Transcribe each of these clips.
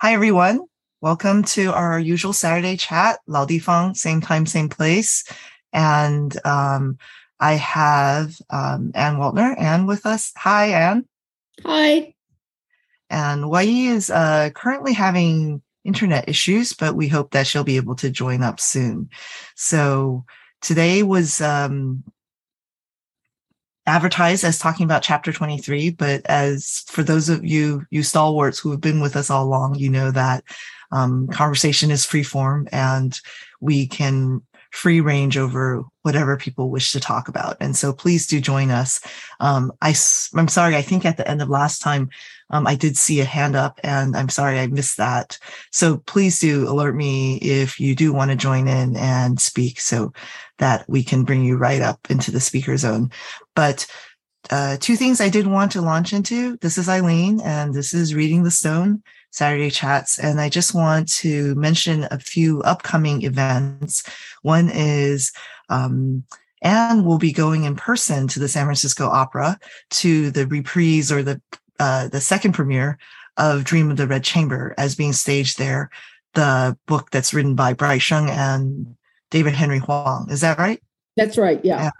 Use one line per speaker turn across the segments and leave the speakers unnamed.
Hi, everyone. Welcome to our usual Saturday chat, Lao Di Fang, same time, same place. And um, I have um, Ann Waltner, Ann with us. Hi, Ann.
Hi.
And Wai is uh, currently having internet issues, but we hope that she'll be able to join up soon. So today was um, advertised as talking about chapter 23 but as for those of you you stalwarts who have been with us all along you know that um, conversation is free form and we can free range over whatever people wish to talk about. And so please do join us. Um, I, i'm sorry i think at the end of last time um, i did see a hand up and i'm sorry i missed that. So please do alert me if you do want to join in and speak. So that we can bring you right up into the speaker zone but uh, two things I did want to launch into. This is Eileen, and this is Reading the Stone Saturday Chats. And I just want to mention a few upcoming events. One is um, Anne will be going in person to the San Francisco Opera to the reprise or the uh, the second premiere of Dream of the Red Chamber as being staged there. The book that's written by Bright Sheng and David Henry Hwang. Is that right?
That's right. Yeah.
yeah.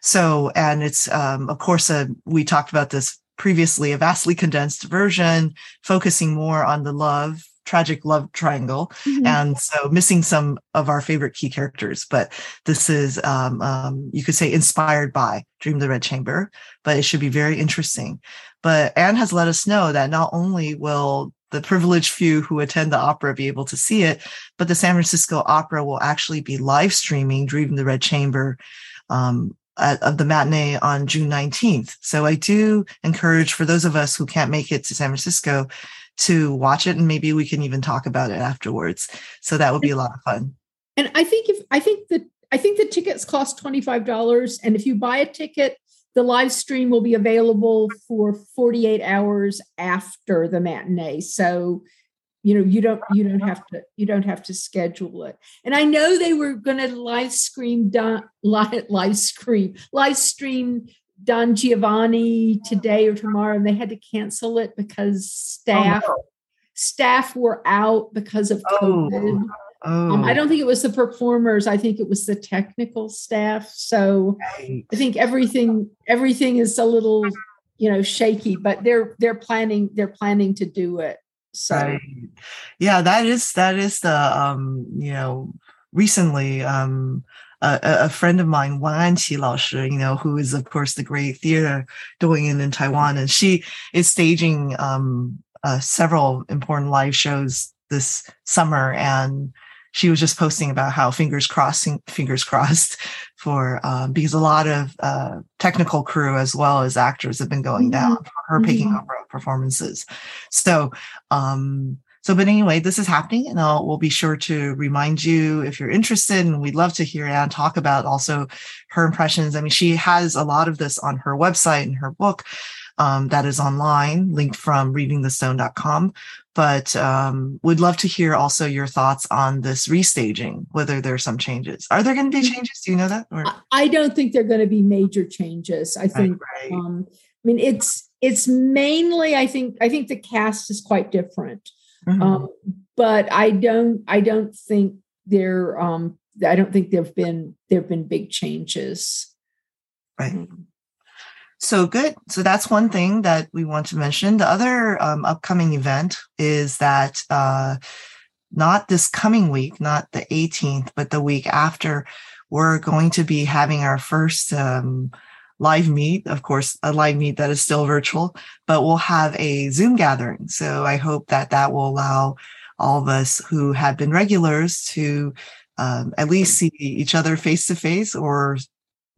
So, and it's, um, of course, uh, we talked about this previously, a vastly condensed version, focusing more on the love, tragic love triangle. Mm-hmm. And so missing some of our favorite key characters. But this is, um, um, you could say, inspired by Dream the Red Chamber, but it should be very interesting. But Anne has let us know that not only will the privileged few who attend the opera be able to see it, but the San Francisco Opera will actually be live streaming Dream the Red Chamber um, at, of the matinee on June 19th. So I do encourage for those of us who can't make it to San Francisco to watch it and maybe we can even talk about it afterwards. So that would be a lot of fun.
And I think if I think that I think the tickets cost $25 and if you buy a ticket the live stream will be available for 48 hours after the matinee. So you know you don't you don't have to you don't have to schedule it and i know they were going to live stream don live, live stream live stream don giovanni today or tomorrow and they had to cancel it because staff oh, no. staff were out because of oh, covid oh. Oh. Um, I don't think it was the performers. I think it was the technical staff. So right. I think everything everything is a little, you know, shaky. But they're they're planning they're planning to do it. So right.
yeah, that is that is the um, you know, recently um a, a friend of mine, Wang Anqi Lao Shi, you know, who is of course the great theater doing it in Taiwan, and she is staging um uh, several important live shows this summer, and she was just posting about how fingers crossing, fingers crossed for um, because a lot of uh, technical crew as well as actors have been going mm-hmm. down for her mm-hmm. picking up performances. So, um, so, but anyway, this is happening, and I'll, we'll be sure to remind you if you're interested. And we'd love to hear Anne talk about also her impressions. I mean, she has a lot of this on her website and her book um, that is online, linked from readingthestone.com. But um, would love to hear also your thoughts on this restaging, whether there are some changes. Are there going to be mm-hmm. changes? Do you know that?
Or? I don't think they're going to be major changes. I think, right. um, I mean, it's it's mainly i think i think the cast is quite different mm-hmm. um, but i don't i don't think there um i don't think there've been there've been big changes
right um, so good so that's one thing that we want to mention the other um, upcoming event is that uh not this coming week not the 18th but the week after we're going to be having our first um live meet, of course, a live meet that is still virtual, but we'll have a Zoom gathering. So I hope that that will allow all of us who have been regulars to um, at least see each other face to face or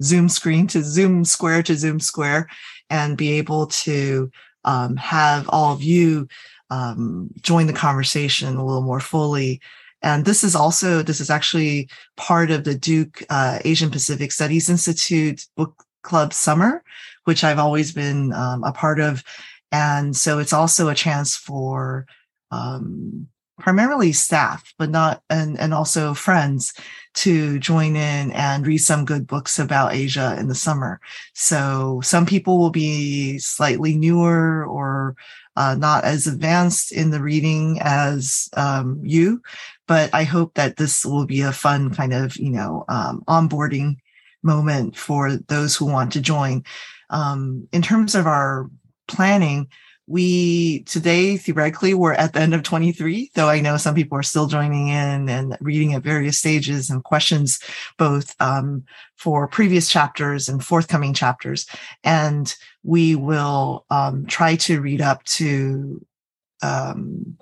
Zoom screen to Zoom square to Zoom square and be able to um, have all of you um, join the conversation a little more fully. And this is also, this is actually part of the Duke uh, Asian Pacific Studies Institute book Club Summer, which I've always been um, a part of. And so it's also a chance for um, primarily staff, but not, and, and also friends to join in and read some good books about Asia in the summer. So some people will be slightly newer or uh, not as advanced in the reading as um, you, but I hope that this will be a fun kind of, you know, um, onboarding moment for those who want to join. Um, in terms of our planning, we today theoretically we're at the end of 23 though i know some people are still joining in and reading at various stages and questions both um, for previous chapters and forthcoming chapters. And we will um, try to read up to um,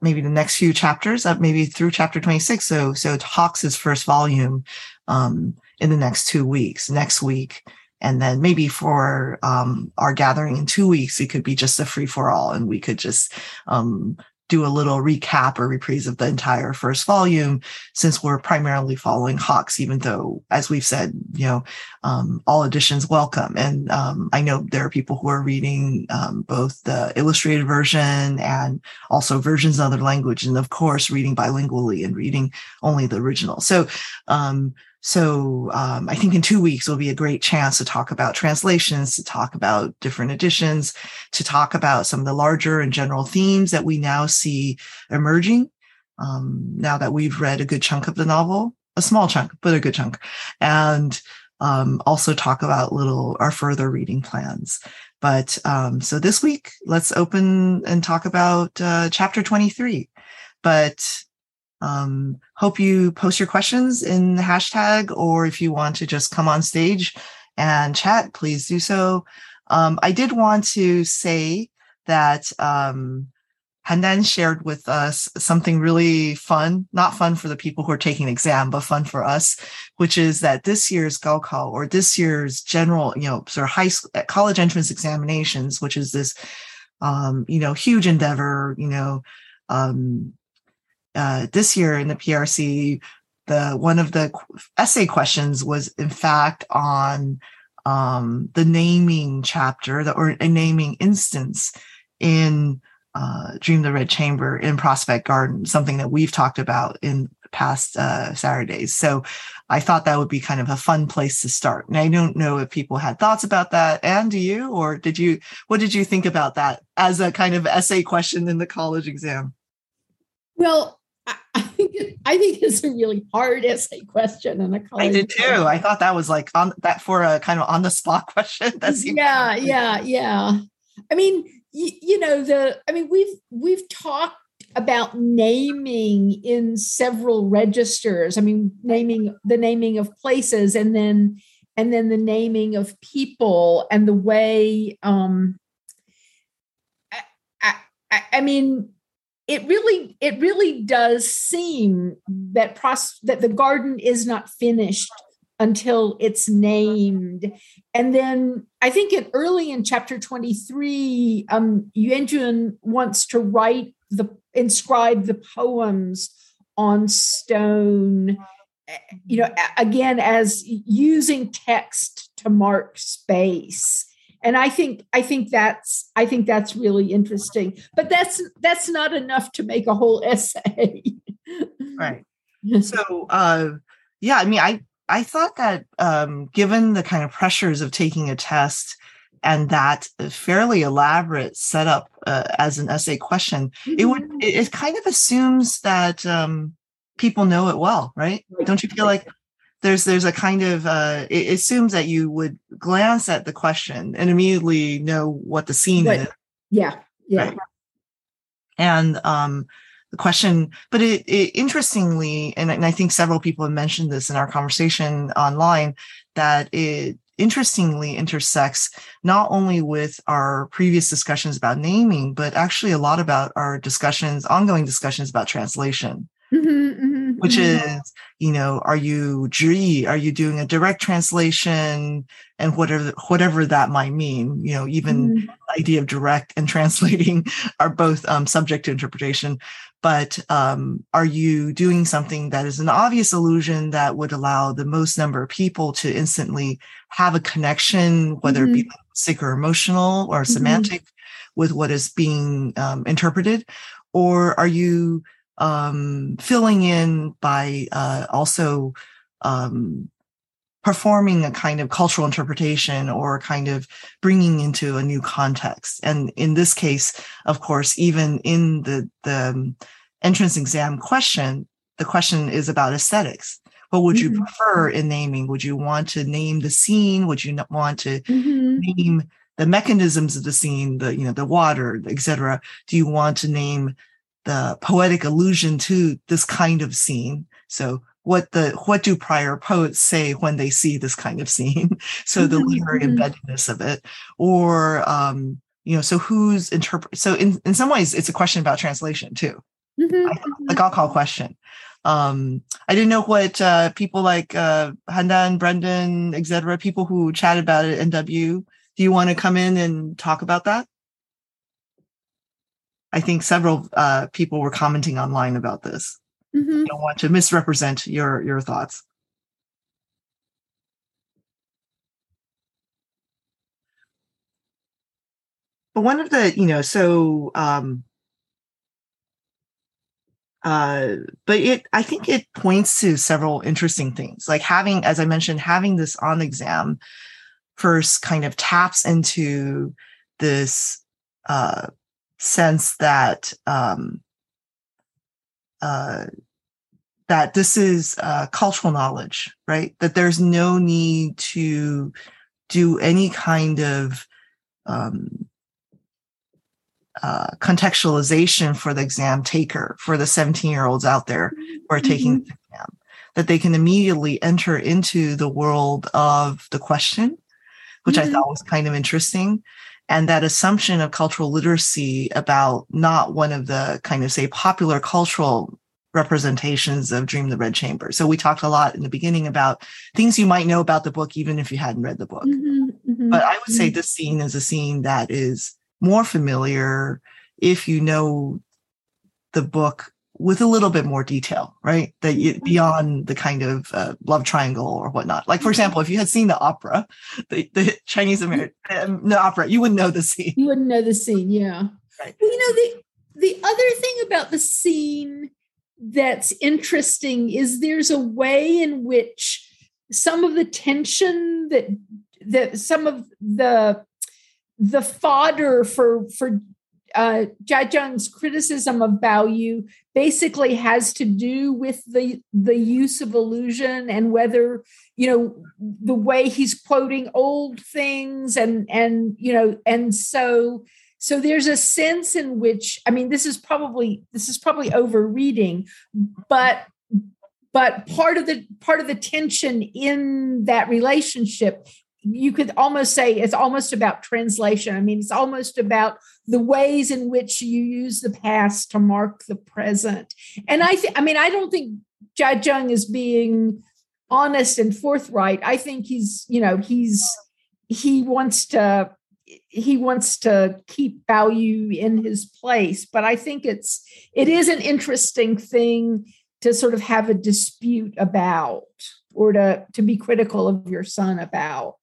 maybe the next few chapters up maybe through chapter 26 so so hawkes's first volume um, in the next two weeks next week and then maybe for um, our gathering in two weeks, it could be just a free for all, and we could just um, do a little recap or reprise of the entire first volume, since we're primarily following Hawkes, Even though, as we've said, you know, um, all editions welcome, and um, I know there are people who are reading um, both the illustrated version and also versions in other language, and of course, reading bilingually and reading only the original. So um, so um, I think in two weeks will be a great chance to talk about translations, to talk about different editions, to talk about some of the larger and general themes that we now see emerging. Um, now that we've read a good chunk of the novel, a small chunk, but a good chunk, and um, also talk about little our further reading plans. But um, so this week, let's open and talk about uh, chapter 23. But um, hope you post your questions in the hashtag, or if you want to just come on stage and chat, please do so. Um, I did want to say that um, Handan shared with us something really fun, not fun for the people who are taking an exam, but fun for us, which is that this year's Gaokao or this year's general, you know, sort of high school, college entrance examinations, which is this, um, you know, huge endeavor, you know, um, uh, this year in the PRC, the one of the essay questions was in fact on um, the naming chapter the, or a naming instance in uh, Dream the Red Chamber in Prospect Garden, something that we've talked about in past uh, Saturdays. So I thought that would be kind of a fun place to start. And I don't know if people had thoughts about that. And do you, or did you, what did you think about that as a kind of essay question in the college exam?
Well, I think I think it's a really hard essay question and a college.
I did too. I thought that was like on that for a kind of on the spot question.
That's yeah, yeah, yeah. I mean, you, you know, the I mean, we've we've talked about naming in several registers. I mean, naming the naming of places and then and then the naming of people and the way um I, I, I mean it really it really does seem that pros- that the garden is not finished until it's named. And then i think it early in chapter 23 um Yuanchun wants to write the inscribe the poems on stone you know again as using text to mark space and i think i think that's i think that's really interesting but that's that's not enough to make a whole essay
right so uh yeah i mean i i thought that um given the kind of pressures of taking a test and that fairly elaborate setup uh, as an essay question mm-hmm. it would mm-hmm. it, it, kind of assumes that um people know it well right, right. don't you feel like there's there's a kind of uh, it assumes that you would glance at the question and immediately know what the scene is.
Yeah, yeah. Right?
And um, the question, but it, it interestingly, and, and I think several people have mentioned this in our conversation online, that it interestingly intersects not only with our previous discussions about naming, but actually a lot about our discussions, ongoing discussions about translation. Mm-hmm, mm-hmm, which mm-hmm. is, you know, are you Zhi? Are you doing a direct translation and whatever whatever that might mean? You know, even mm-hmm. the idea of direct and translating are both um, subject to interpretation. But um, are you doing something that is an obvious allusion that would allow the most number of people to instantly have a connection, whether it be mm-hmm. sick or emotional or mm-hmm. semantic, with what is being um, interpreted? Or are you um, filling in by uh, also um, performing a kind of cultural interpretation or kind of bringing into a new context. And in this case, of course, even in the, the um, entrance exam question, the question is about aesthetics. What would you mm-hmm. prefer in naming? Would you want to name the scene? Would you want to mm-hmm. name the mechanisms of the scene, the you know the water, etc.? Do you want to name the poetic allusion to this kind of scene? So what the what do prior poets say when they see this kind of scene so the mm-hmm. literary mm-hmm. embeddedness of it or um you know so who's interpret so in in some ways it's a question about translation too mm-hmm. I, the mm-hmm. Gaokao question um i didn't know what uh people like uh handan brendan etc people who chat about it nw do you want to come in and talk about that i think several uh people were commenting online about this Mm-hmm. don't want to misrepresent your your thoughts. But one of the, you know, so um uh but it I think it points to several interesting things. Like having, as I mentioned, having this on exam first kind of taps into this uh sense that um uh, that this is uh, cultural knowledge, right? That there's no need to do any kind of um, uh, contextualization for the exam taker, for the 17 year olds out there who are taking mm-hmm. the exam, that they can immediately enter into the world of the question, which mm-hmm. I thought was kind of interesting. And that assumption of cultural literacy about not one of the kind of say popular cultural representations of Dream the Red Chamber. So we talked a lot in the beginning about things you might know about the book, even if you hadn't read the book. Mm-hmm, mm-hmm, but I would mm-hmm. say this scene is a scene that is more familiar if you know the book with a little bit more detail, right? That you, mm-hmm. beyond the kind of uh, love triangle or whatnot. Like, for mm-hmm. example, if you had seen the opera, the, the Chinese American, um, the opera, you wouldn't know the scene.
You wouldn't know the scene, yeah. Right. Well, you know, the, the other thing about the scene that's interesting is there's a way in which some of the tension that that some of the the fodder for for uh, Jia Zheng's criticism of Yu basically has to do with the the use of allusion and whether you know the way he's quoting old things and and you know and so so there's a sense in which, I mean, this is probably this is probably over reading, but but part of the part of the tension in that relationship you could almost say it's almost about translation. I mean, it's almost about the ways in which you use the past to mark the present. And I think, I mean, I don't think Jia Zheng is being honest and forthright. I think he's, you know, he's he wants to he wants to keep value in his place. But I think it's it is an interesting thing to sort of have a dispute about or to to be critical of your son about.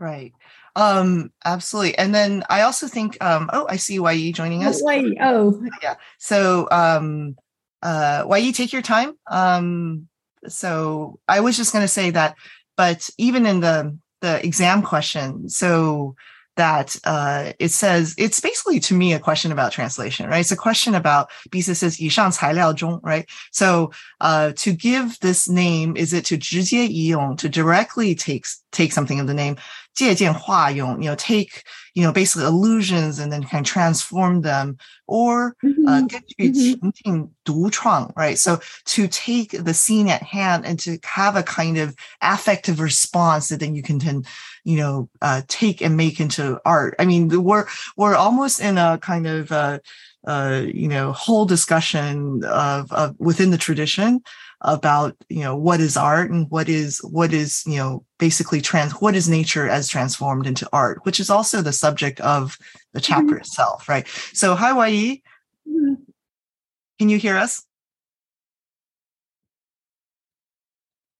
Right. Um, absolutely. And then I also think, um, oh, I see Yi joining us.
Oh. Oh,
yeah. So, um, uh, Yi, take your time. Um, so I was just going to say that, but even in the the exam question so that uh, it says it's basically to me a question about translation, right? It's a question about because it says 以上材料中, right? So uh, to give this name, is it to 直接移用 to directly take take something of the name 借鉴化用, you know, take you know basically illusions and then kind of transform them, or uh, mm-hmm. right? So to take the scene at hand and to have a kind of affective response that then you can then you know uh, take and make into art. I mean, we're we're almost in a kind of uh, uh, you know whole discussion of, of within the tradition about you know what is art and what is what is you know basically trans what is nature as transformed into art which is also the subject of the chapter mm-hmm. itself right so hi Yi. Mm-hmm. can you hear us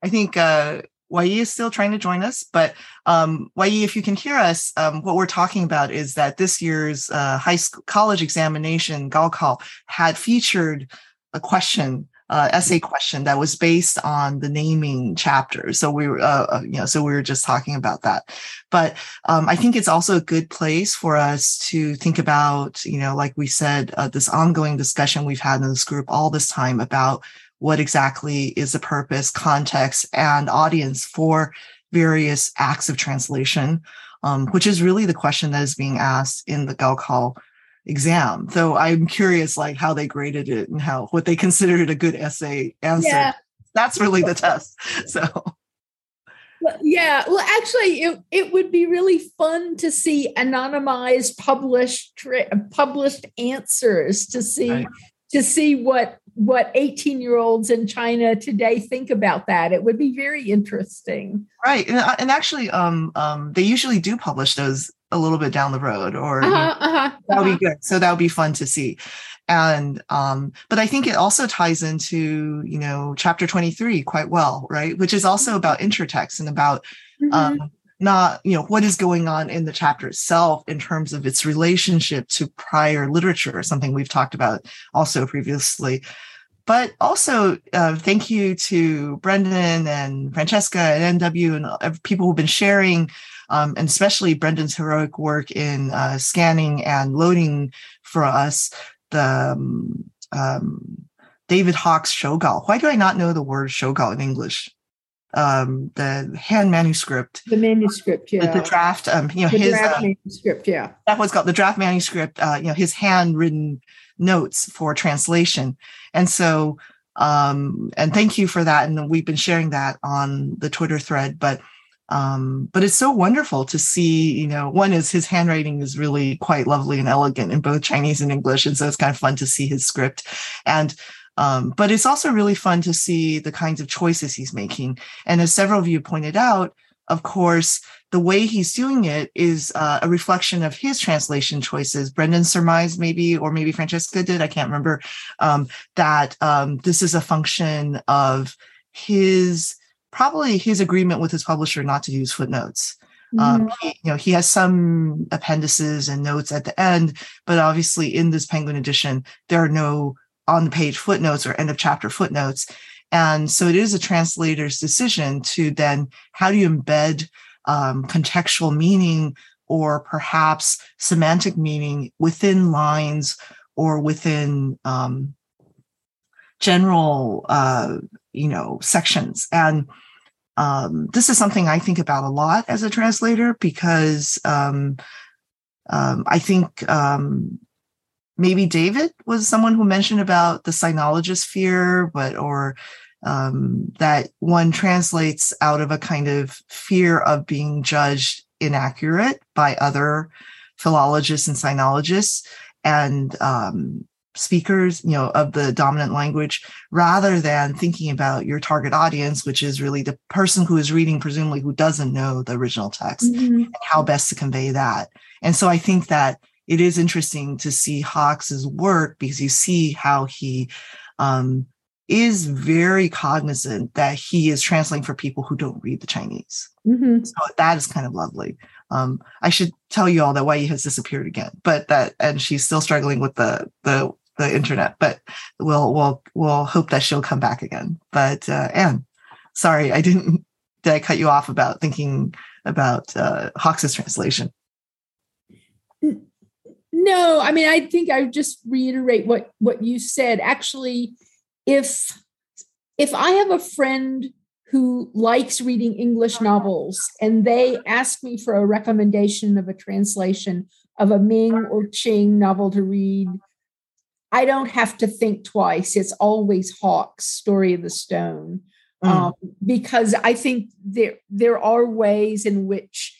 i think uh Yi is still trying to join us, but um, Yi, if you can hear us, um, what we're talking about is that this year's uh, high school college examination, Gaokao, had featured a question uh, essay question that was based on the naming chapter. So we were, uh, uh, you know, so we were just talking about that. But um, I think it's also a good place for us to think about, you know, like we said, uh, this ongoing discussion we've had in this group all this time about what exactly is the purpose, context, and audience for various acts of translation, um, which is really the question that is being asked in the Gaokao exam. So I'm curious, like how they graded it and how what they considered a good essay answer. Yeah. That's really the test. So.
Well, yeah, well, actually, it, it would be really fun to see anonymized published published answers to see right. to see what what 18 year olds in China today think about that. It would be very interesting.
Right. And, uh, and actually, um, um, they usually do publish those a little bit down the road or uh-huh, uh-huh, that would uh-huh. be good. So that would be fun to see. And, um, but I think it also ties into, you know, chapter 23 quite well, right? Which is also mm-hmm. about intertext and about, mm-hmm. um, not you know what is going on in the chapter itself in terms of its relationship to prior literature something we've talked about also previously but also uh, thank you to brendan and francesca and nw and people who've been sharing um, and especially brendan's heroic work in uh, scanning and loading for us the um, um, david hawkes shougao. why do i not know the word shougao in english um, the hand manuscript.
The manuscript, yeah.
The, the draft, um, you know,
the
his
draft uh, manuscript, yeah.
That was called the draft manuscript. Uh, you know, his handwritten notes for translation, and so, um, and thank you for that. And we've been sharing that on the Twitter thread, but. Um, but it's so wonderful to see, you know, one is his handwriting is really quite lovely and elegant in both Chinese and English. And so it's kind of fun to see his script. And um, but it's also really fun to see the kinds of choices he's making. And as several of you pointed out, of course, the way he's doing it is uh, a reflection of his translation choices. Brendan surmised, maybe, or maybe Francesca did, I can't remember, um, that um, this is a function of his probably his agreement with his publisher not to use footnotes. Um, mm-hmm. he, you know, he has some appendices and notes at the end, but obviously in this Penguin edition, there are no on the page footnotes or end of chapter footnotes. And so it is a translator's decision to then how do you embed um, contextual meaning or perhaps semantic meaning within lines or within um, general, uh, you know, sections. And um, this is something I think about a lot as a translator because um, um, I think um, maybe David was someone who mentioned about the sinologist fear, but or um, that one translates out of a kind of fear of being judged inaccurate by other philologists and sinologists and um, speakers, you know, of the dominant language, rather than thinking about your target audience, which is really the person who is reading, presumably who doesn't know the original text, mm-hmm. and how best to convey that. And so I think that it is interesting to see Hawkes's work because you see how he um, is very cognizant that he is translating for people who don't read the Chinese. Mm-hmm. So that is kind of lovely. Um, I should tell you all that Wai has disappeared again, but that and she's still struggling with the the the internet. But we'll we'll we'll hope that she'll come back again. But uh, Anne, sorry, I didn't. Did I cut you off about thinking about uh, Hawkes's translation?
No, I mean, I think I just reiterate what what you said. Actually, if if I have a friend who likes reading English novels and they ask me for a recommendation of a translation of a Ming or Qing novel to read, I don't have to think twice. It's always Hawkes' Story of the Stone. Mm. Um, because I think there there are ways in which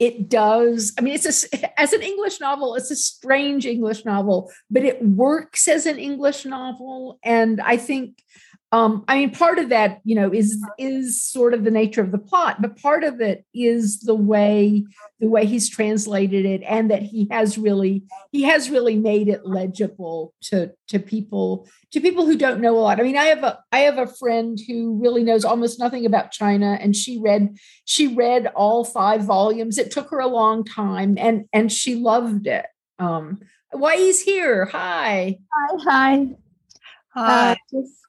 it does i mean it's a as an english novel it's a strange english novel but it works as an english novel. And i think um, I mean, part of that, you know, is is sort of the nature of the plot, but part of it is the way the way he's translated it, and that he has really he has really made it legible to to people to people who don't know a lot. I mean, I have a I have a friend who really knows almost nothing about China, and she read she read all five volumes. It took her a long time, and and she loved it. Um, Wai's here. Hi.
Hi. Hi.
Hi.
Uh, just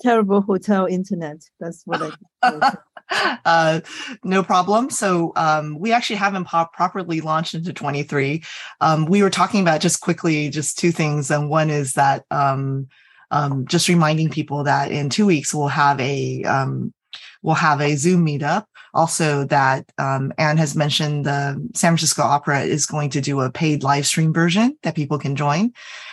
terrible hotel internet. That's what I.
uh, no problem. So um, we actually haven't pop- properly launched into 23. Um, we were talking about just quickly, just two things, and one is that um, um just reminding people that in two weeks we'll have a um, we'll have a Zoom meetup. Also, that um, Anne has mentioned the San Francisco Opera is going to do a paid live stream version that people can join,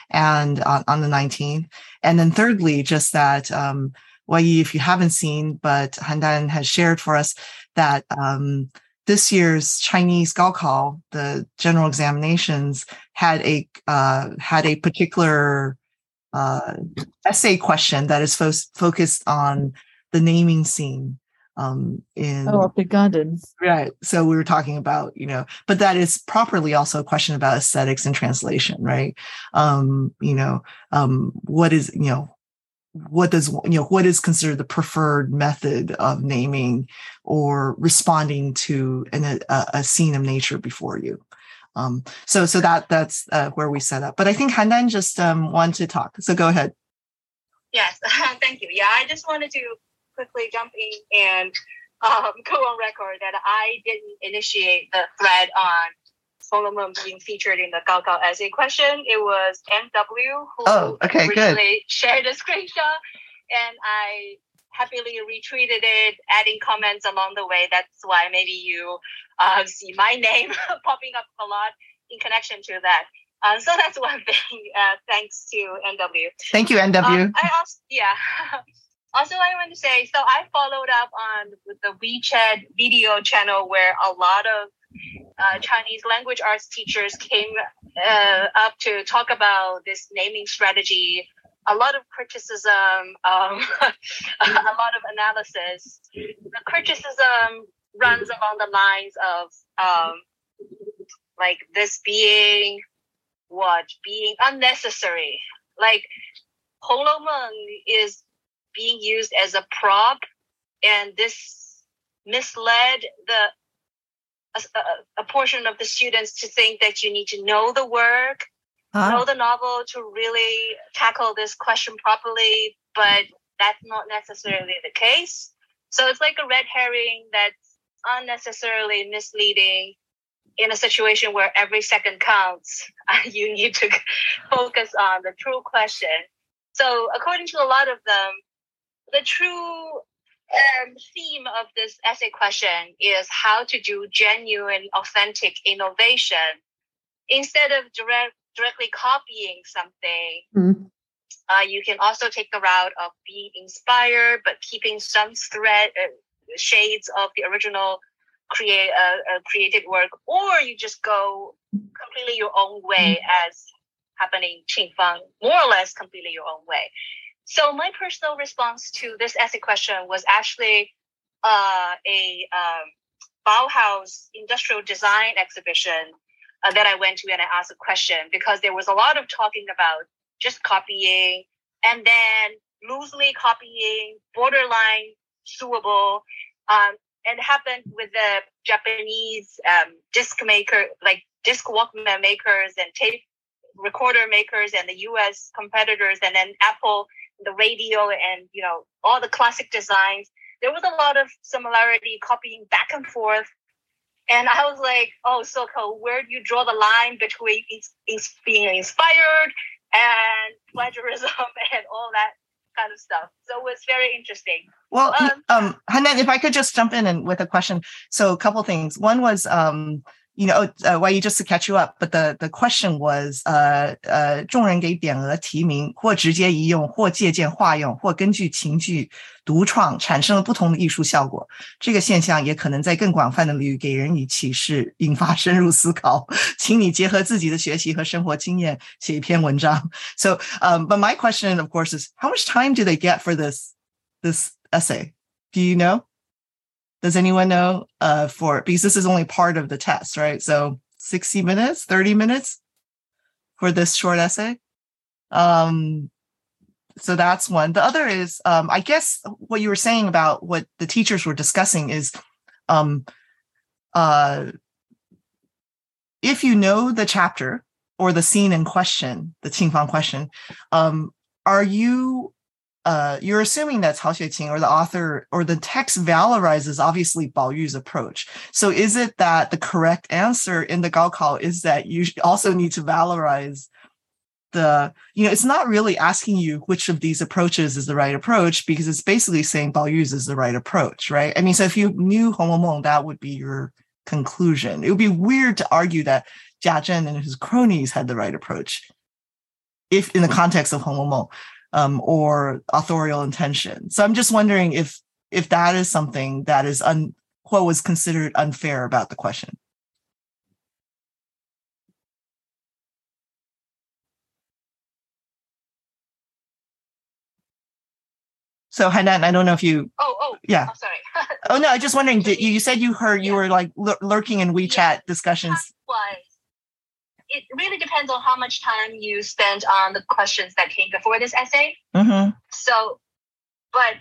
and uh, on the 19th. And then thirdly, just that um, Wai, if you haven't seen, but Handan has shared for us that um, this year's Chinese Gaokao, the general examinations, had a uh, had a particular uh, essay question that is fo- focused on the naming scene um in
oh, the gardens
right so we were talking about you know but that is properly also a question about aesthetics and translation right? Um you know um what is you know what does you know what is considered the preferred method of naming or responding to an, a, a scene of nature before you? Um so so that that's uh, where we set up. But i think handan just um wanted to talk so go ahead.
Yes thank you. Yeah i just wanted to quickly jump in and um, go on record that I didn't initiate the thread on Solomon being featured in the Gaokao essay question. It was NW who
oh, okay,
originally good. shared the screenshot, and I happily retweeted it, adding comments along the way. That's why maybe you uh, see my name popping up a lot in connection to that. Uh, so that's one thing. Uh, thanks to NW.
Thank you, NW.
Um, I also, yeah. Also, I want to say, so I followed up on the WeChat video channel where a lot of uh, Chinese language arts teachers came uh, up to talk about this naming strategy. A lot of criticism, um, a lot of analysis. The criticism runs along the lines of um, like this being what being unnecessary. Like Hong Lou Meng is being used as a prop, and this misled the a, a, portion of the students to think that you need to know the work, huh? know the novel to really tackle this question properly, but that's not necessarily the case. So it's like a red herring that's unnecessarily misleading in a situation where every second counts. you need to focus on the true question. So, according to a lot of them, the true um, theme of this essay question is how to do genuine, authentic innovation instead of direct, directly copying something. Mm-hmm. Uh, you can also take the route of being inspired, but keeping some thread uh, shades of the original create uh, uh, created work, or you just go completely your own way, mm-hmm. as happening Qinfang, more or less completely your own way. So my personal response to this essay question was actually uh, a um, Bauhaus industrial design exhibition uh, that I went to and I asked a question because there was a lot of talking about just copying and then loosely copying, borderline suable. Um, and happened with the Japanese um, disc maker, like disc Walkman makers and tape recorder makers and the US competitors, and then Apple the radio and you know all the classic designs. There was a lot of similarity copying back and forth. And i was like oh so cool where do you draw the line between being inspired and plagiarism and all that kind of stuff? So it was very interesting.
Well um, um Handan, if i could just jump in and with a question. So a couple things. One was um you know, uh, why you just to catch you up, but the the question was,呃呃，众人给匾额提名，或直接移用，或借鉴化用，或根据情句独创，产生了不同的艺术效果。这个现象也可能在更广泛的领域给人以启示，引发深入思考。请你结合自己的学习和生活经验写一篇文章。So, um, but my question, of course, is how much time do they get for this this essay? Do you know? Does anyone know uh, for because this is only part of the test, right? So 60 minutes, 30 minutes for this short essay. Um, so that's one. The other is, um, I guess, what you were saying about what the teachers were discussing is, um, uh, if you know the chapter or the scene in question, the Qinfang question, um, are you uh, you're assuming that Cao Xueqin or the author or the text valorizes obviously Bao Yu's approach. So is it that the correct answer in the Gaokao is that you also need to valorize the, you know, it's not really asking you which of these approaches is the right approach because it's basically saying Bao Yu's is the right approach, right? I mean, so if you knew Hong Meng, that would be your conclusion. It would be weird to argue that Jia Zheng and his cronies had the right approach if in the context of Hong Meng um, or authorial intention. So I'm just wondering if if that is something that is un, what was considered unfair about the question. So Handan, I don't know if you.
Oh, oh,
yeah.
Oh, sorry.
oh no, I'm just wondering. Did you, said you heard you
Yeah.
were like lurking in WeChat
Yeah.
discussions?
was it really depends on how much time you spend on the questions that came before this essay.
Mm-hmm.
So, but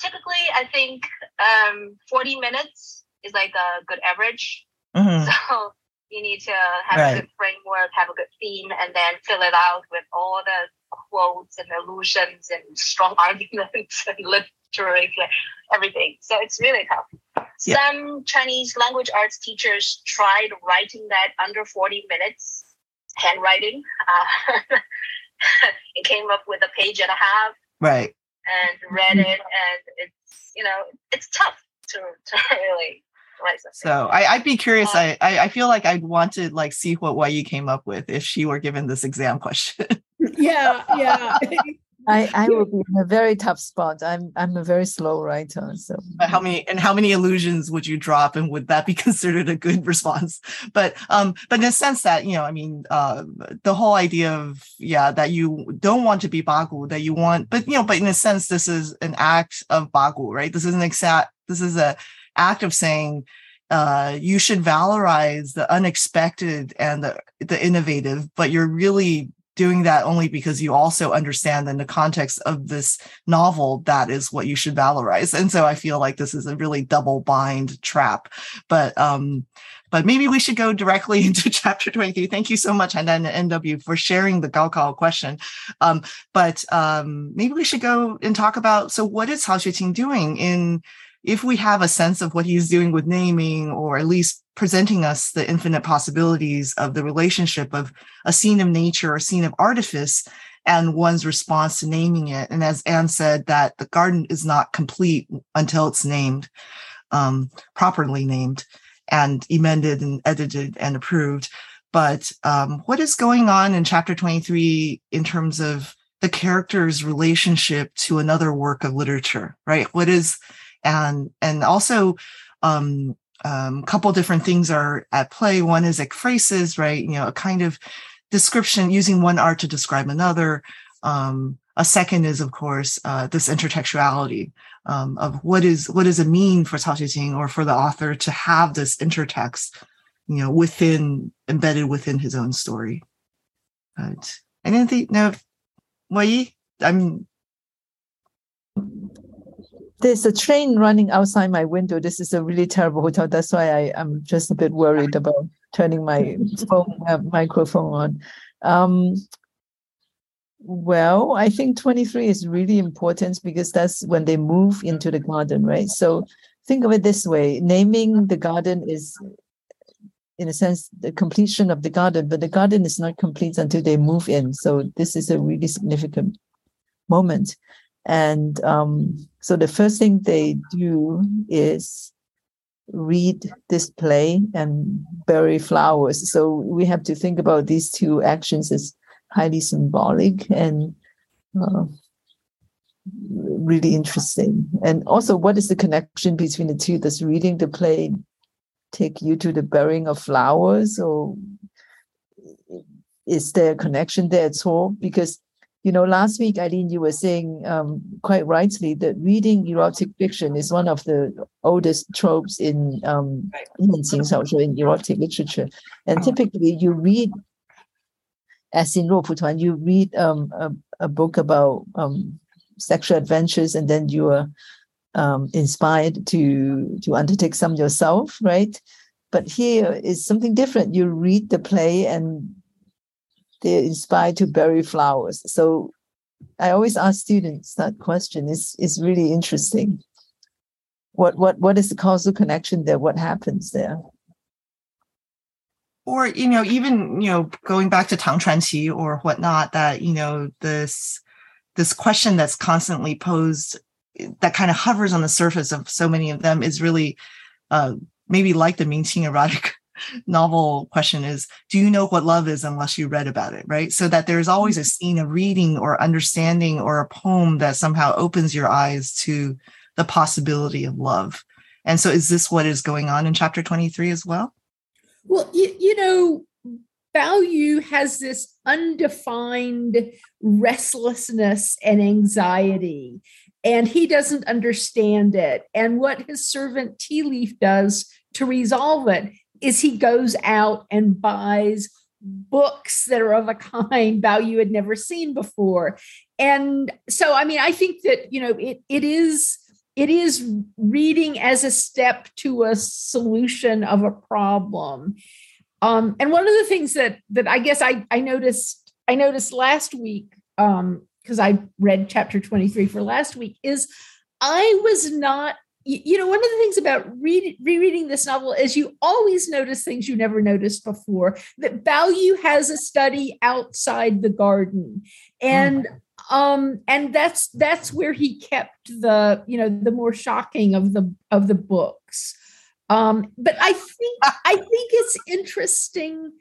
typically, I think um, 40 minutes is like a good average.
Mm-hmm.
So you need to have
Right.
a good framework, have a good theme, and then fill it out with all the quotes and allusions and strong arguments and literary everything. So it's really tough.
Yeah.
Some Chinese language arts teachers tried writing that under 40 minutes, handwriting. Uh, it came up with a page and a half
Right.
and read it, and it's you know it's tough to, to really write something.
So I, I'd be curious.
Uh,
I, I I feel like I'd want to like see what Yi came up with if she were given this exam question.
yeah, yeah.
I, I will be in a very tough spot. I'm I'm a very slow writer, so
But how many and how many allusions would you drop, and would that be considered a good response? But um, but in a sense that you know, I mean, uh, the whole idea of yeah, that you don't want to be bagu, that you want, but you know, but in a sense, this is an act of bagu, right? This is an exact. This is a act of saying. Uh, you should valorize the unexpected and the, the innovative, but you're really doing that only because you also understand in the context of this novel that is what you should valorize. And so i feel like this is a really double bind trap. But um but maybe we should go directly into chapter 23 thank you so much and then nw for sharing the gaokao question. Um but um maybe we should go and talk about so what is Cao Xueqin doing in if we have a sense of what he's doing with naming or at least presenting us the infinite possibilities of the relationship of a scene of nature or scene of artifice and one's response to naming it. And as Anne said, that the garden is not complete until it's named, um, properly named and amended and edited and approved. But um, what is going on in chapter 23 in terms of the character's relationship to another work of literature, right? What is, and, and also, um, um, couple different things are at play. One is ekphrasis, right? You know, a kind of description using one art to describe another. Um, a second is, of course, uh, this intertextuality um, of what is what does it mean for Cao Xueqin or for the author to have this intertext, you know, within embedded within his own story. But I didn't think no, Wei, I'm
there's a train running outside my window. This is a really terrible hotel. That's why I, I'm just a bit worried about turning my phone uh, microphone on. Um, well, I think 23 is really important because that's when they move into the garden, right? So think of it this way naming the garden is, in a sense, the completion of the garden, but the garden is not complete until they move in. So this is a really significant moment. And um, so the first thing they do is read this play and bury flowers. So we have to think about these two actions as highly symbolic and uh, really interesting. And also, what is the connection between the two? Does reading the play take you to the burying of flowers, or is there a connection there at all? Because you know, last week, Eileen, you were saying um, quite rightly that reading erotic fiction is one of the oldest tropes in um, in erotic literature. And uh-huh. typically, you read, as in Rou Putuan, you read um, a, a, book about um, sexual adventures, and then you are um, inspired to to undertake some yourself, right? But here is something different. You read the play and they're inspired to bury flowers. So I always ask students that question. It's, it's really interesting. What, what, what is the causal connection there? What happens there?
Or, you know, even, you know, going back to Tang Chuanqi or whatnot, that, you know, this, this question that's constantly posed that kind of hovers on the surface of so many of them is really uh, maybe like the Ming erotic novel question is do you know what love is unless you read about it right? So that there's always a mm-hmm. scene of reading or understanding or a poem that somehow opens your eyes to the possibility of love. And so is this what is going on in chapter 23 as well?
Well you, you know Yu has this undefined restlessness and anxiety and he doesn't understand it. And what his servant tea leaf does to resolve it is he goes out and buys books that are of a kind Yu had never seen before. And so, I mean, I think that, you know, it, it is it is reading as a step to a solution of a problem. Um, and one of the things that that I guess I, I noticed I noticed last week because um, I read chapter 23 for last week is I was not you know, one of the things about read, rereading this novel is you always notice things you never noticed before. That Bao has a study outside the garden, and mm. um, and that's that's where he kept the you know the more shocking of the of the books. Um, but I think I think it's interesting.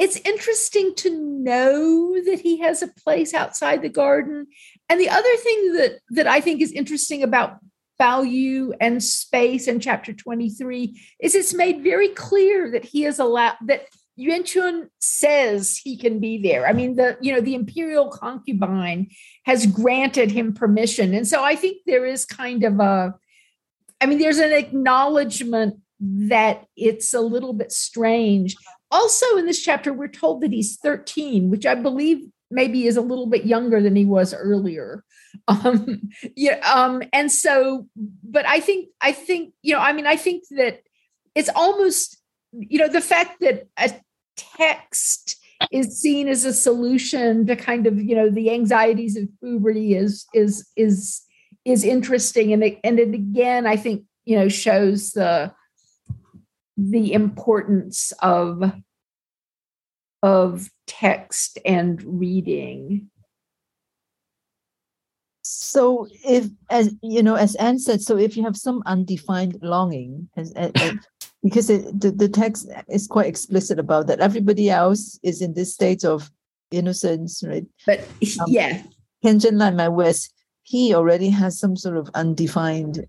It's interesting to know that he has a place outside the garden. And the other thing that that I think is interesting about Yu and space in chapter 23 is it's made very clear that he is allowed that Yuan Chun says he can be there. I mean, the you know the imperial concubine has granted him permission, and so I think there is kind of a, I mean, there's an acknowledgement that it's a little bit strange. Also, in this chapter, we're told that he's 13, which I believe maybe is a little bit younger than he was earlier. Um, yeah, um, and so, but I think, I think, you know, I mean, I think that it's almost, you know, the fact that a text is seen as a solution to kind of, you know, the anxieties of puberty is is is is interesting, and it, and it again, I think, you know, shows the the importance of of text and reading
so if as you know as anne said so if you have some undefined longing as, as, because it, the, the text is quite explicit about that everybody else is in this state of innocence right?
But um, yeah.
Ken Zhenlan my west he already has some sort of undefined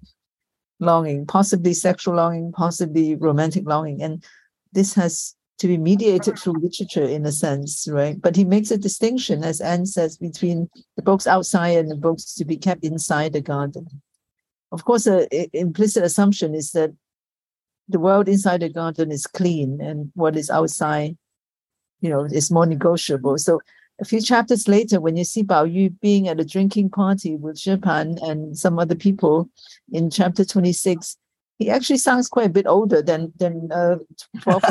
longing possibly sexual longing possibly romantic longing and this has to be mediated through literature in a sense, right? But he makes a distinction, as Anne says, between the books outside and the books to be kept inside the garden. Of course, an implicit assumption is that the world inside the garden is clean and what is outside, you know, is more negotiable. So a few chapters later, when you see Bao Yu being at a drinking party with Xue Pan and some other people in chapter 26, he actually sounds quite a bit older than than uh, 12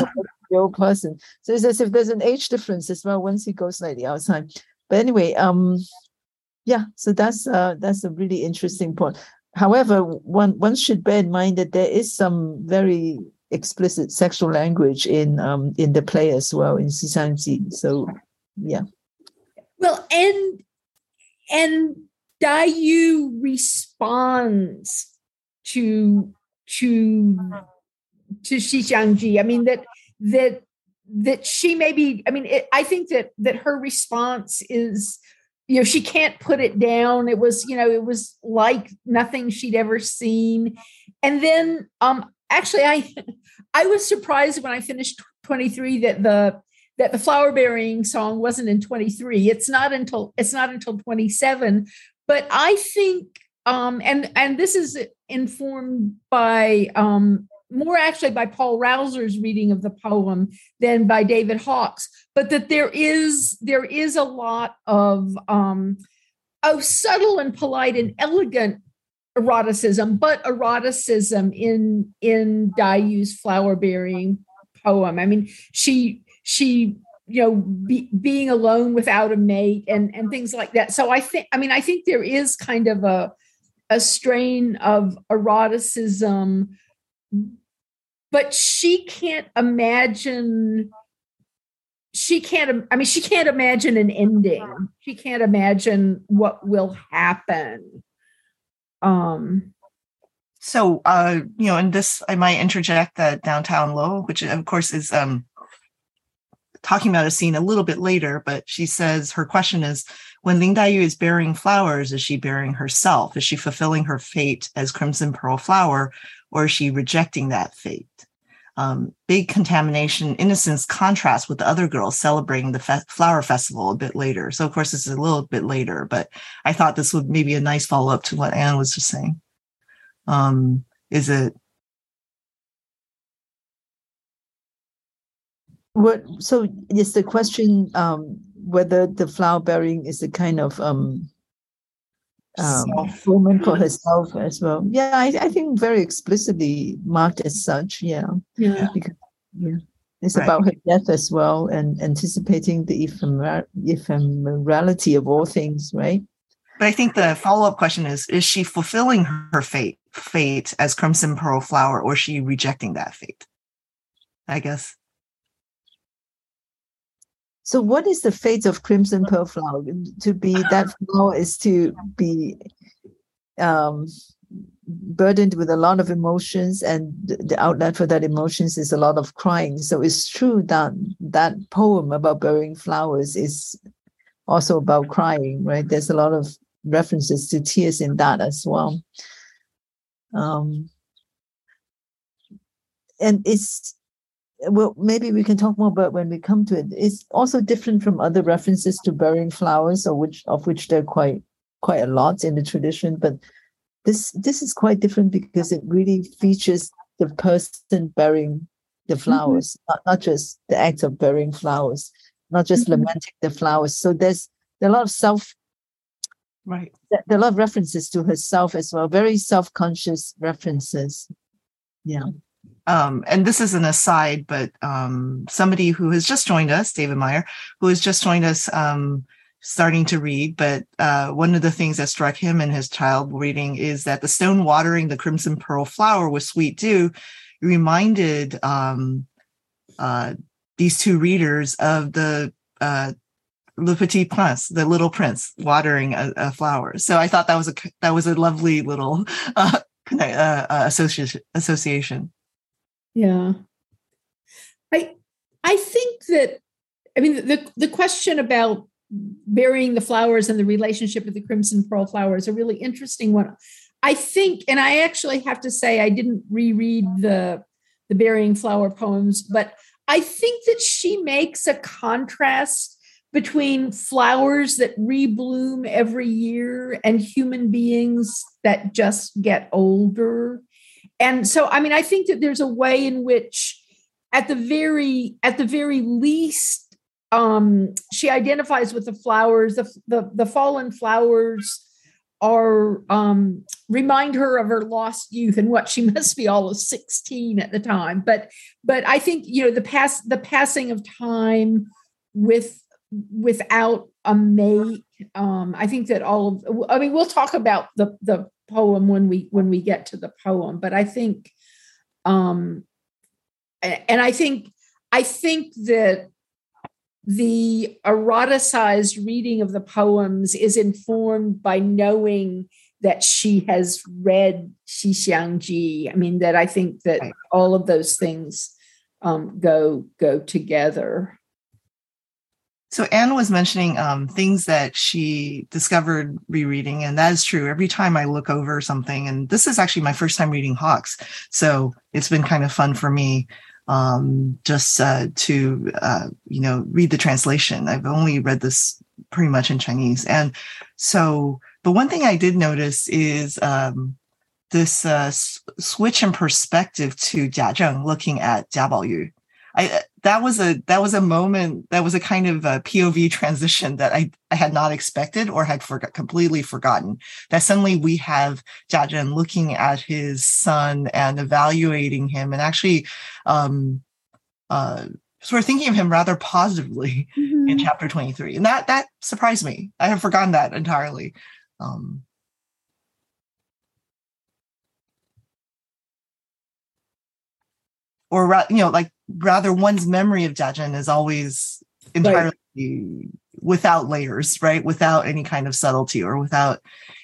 old person. So it's as if there's an age difference as well once he goes slightly outside. But anyway, um, yeah, so that's uh, that's a really interesting point. However, one one should bear in mind that there is some very explicit sexual language in um in the play as well in Xixiangji. So yeah.
Well, and and Dai Yu responds to to to Xixiangji. I mean that that that she maybe i mean it, i think that that her response is you know she can't put it down. It was you know it was like nothing she'd ever seen. And then um actually i i was surprised when i finished 23 that the that the flower burying song wasn't in 23 it's not until it's not until 27 but i think um and and this is informed by um more actually by Paul Rouzer's reading of the poem than by David Hawkes, but that there is there is a lot of um, of subtle and polite and elegant eroticism, but eroticism in in Dai Yu's flower burying poem. I mean, she she you know be, being alone without a mate and and things like that so i think i mean i think there is kind of a a strain of eroticism but she can't imagine she can't i mean she can't imagine an ending. She can't imagine what will happen. Um
so uh you know and this i might interject that downtown low which of course is um talking about a scene a little bit later, but she says her question is when Lin Daiyu is bearing flowers, is she bearing herself? Is she fulfilling her fate as Crimson Pearl Flower, or is she rejecting that fate? Um, big contamination innocence contrast with the other girls celebrating the fe- flower festival a bit later. So, of course, this is a little bit later, but I thought this would maybe a nice follow up to what Anne was just saying. Um, is it
What so is the question um, whether the flower bearing is a kind of um, um, woman for herself as well? Yeah, I, I think very explicitly marked as such. Yeah,
yeah,
because, yeah. It's right. about her death as well and anticipating the ephemer- ephemerality of all things, right?
But I think the follow-up question is: Is she fulfilling her fate, fate as Crimson Pearl Flower, or is she rejecting that fate? I guess.
So, what is the fate of crimson pearl flower? To be that flower is to be um, burdened with a lot of emotions, and the outlet for that emotions is a lot of crying. So, it's true that that poem about burying flowers is also about crying, right? There's a lot of references to tears in that as well. Um, and it's well, maybe we can talk more about when we come to it. It's also different from other references to burying flowers, or which of which there are quite quite a lot in the tradition. But this this is quite different because it really features the person burying the mm-hmm. flowers, mm-hmm. not, not just the act of burying flowers, not just mm-hmm. lamenting the flowers. So there's there are a lot of self
right.
There are a lot of references to herself as well, very self-conscious references. Yeah
um, and this is an aside, but um, somebody who has just joined us, David Meyer, who has just joined us, um, starting to read. But uh, one of the things that struck him in his child reading is that the stone watering the crimson pearl flower with sweet dew reminded um, uh, these two readers of the uh, Le Petit Prince, the Little Prince, watering a, a, flower. So I thought that was a that was a lovely little uh, uh, uh, association.
Yeah. I I think that I mean the the question about burying the flowers and the relationship of the crimson pearl flower is a really interesting one. I think, and I actually have to say I didn't reread the the burying flower poems, but I think that she makes a contrast between flowers that rebloom every year and human beings that just get older and so i mean i think that there's a way in which at the very at the very least um she identifies with the flowers. The the, the fallen flowers are um remind her of her lost youth and what she must be all of 16 at the time. But but i think you know the pass the passing of time with without a mate um i think that all of i mean we'll talk about the the poem when we when we get to the poem but i think um and i think i think that the eroticized reading of the poems is informed by knowing that she has read Ji. I mean, that I think that all of those things um, go go together.
So Anne was mentioning um, things that she discovered rereading, and that is true. Every time I look over something, and this is actually my first time reading Hawkes, so it's been kind of fun for me um, just uh, to uh, you know read the translation. I've only read this pretty much in Chinese, and so. But one thing I did notice is um, this uh, s- switch in perspective to Jia Zheng looking at Jia Baoyu. I that was a that was a moment that was a kind of a POV transition that I, I had not expected or had forgot completely forgotten. That suddenly we have Jia Zheng looking at his son and evaluating him and actually um, uh, so we're thinking of him rather positively
Mhm.
in chapter 23 and that that surprised me i have forgotten that entirely um or you know like rather one's memory of Jia Zheng is always entirely without layers right? Without any kind of subtlety or without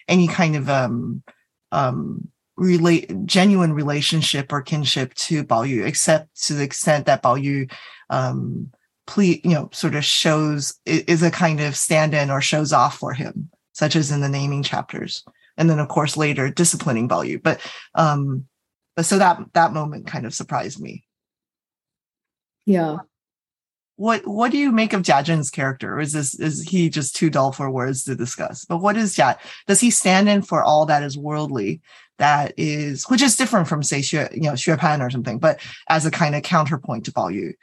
any kind of um um relate genuine relationship or kinship to Bao Yu except to the extent that Bao Yu um ple- you know sort of shows is a kind of stand-in or shows off for him such as in the naming chapters. And then of course later disciplining Bao Yu but um but so that that moment kind of surprised me
Yeah.
what what do you make of Jia Zheng's character? Is this is he just too dull for words to discuss? But what is Jia? Does he stand in for all that is worldly, that is which is different from say Xue, you know Xue Pan or something, but as a kind of counterpoint to Bao Yu.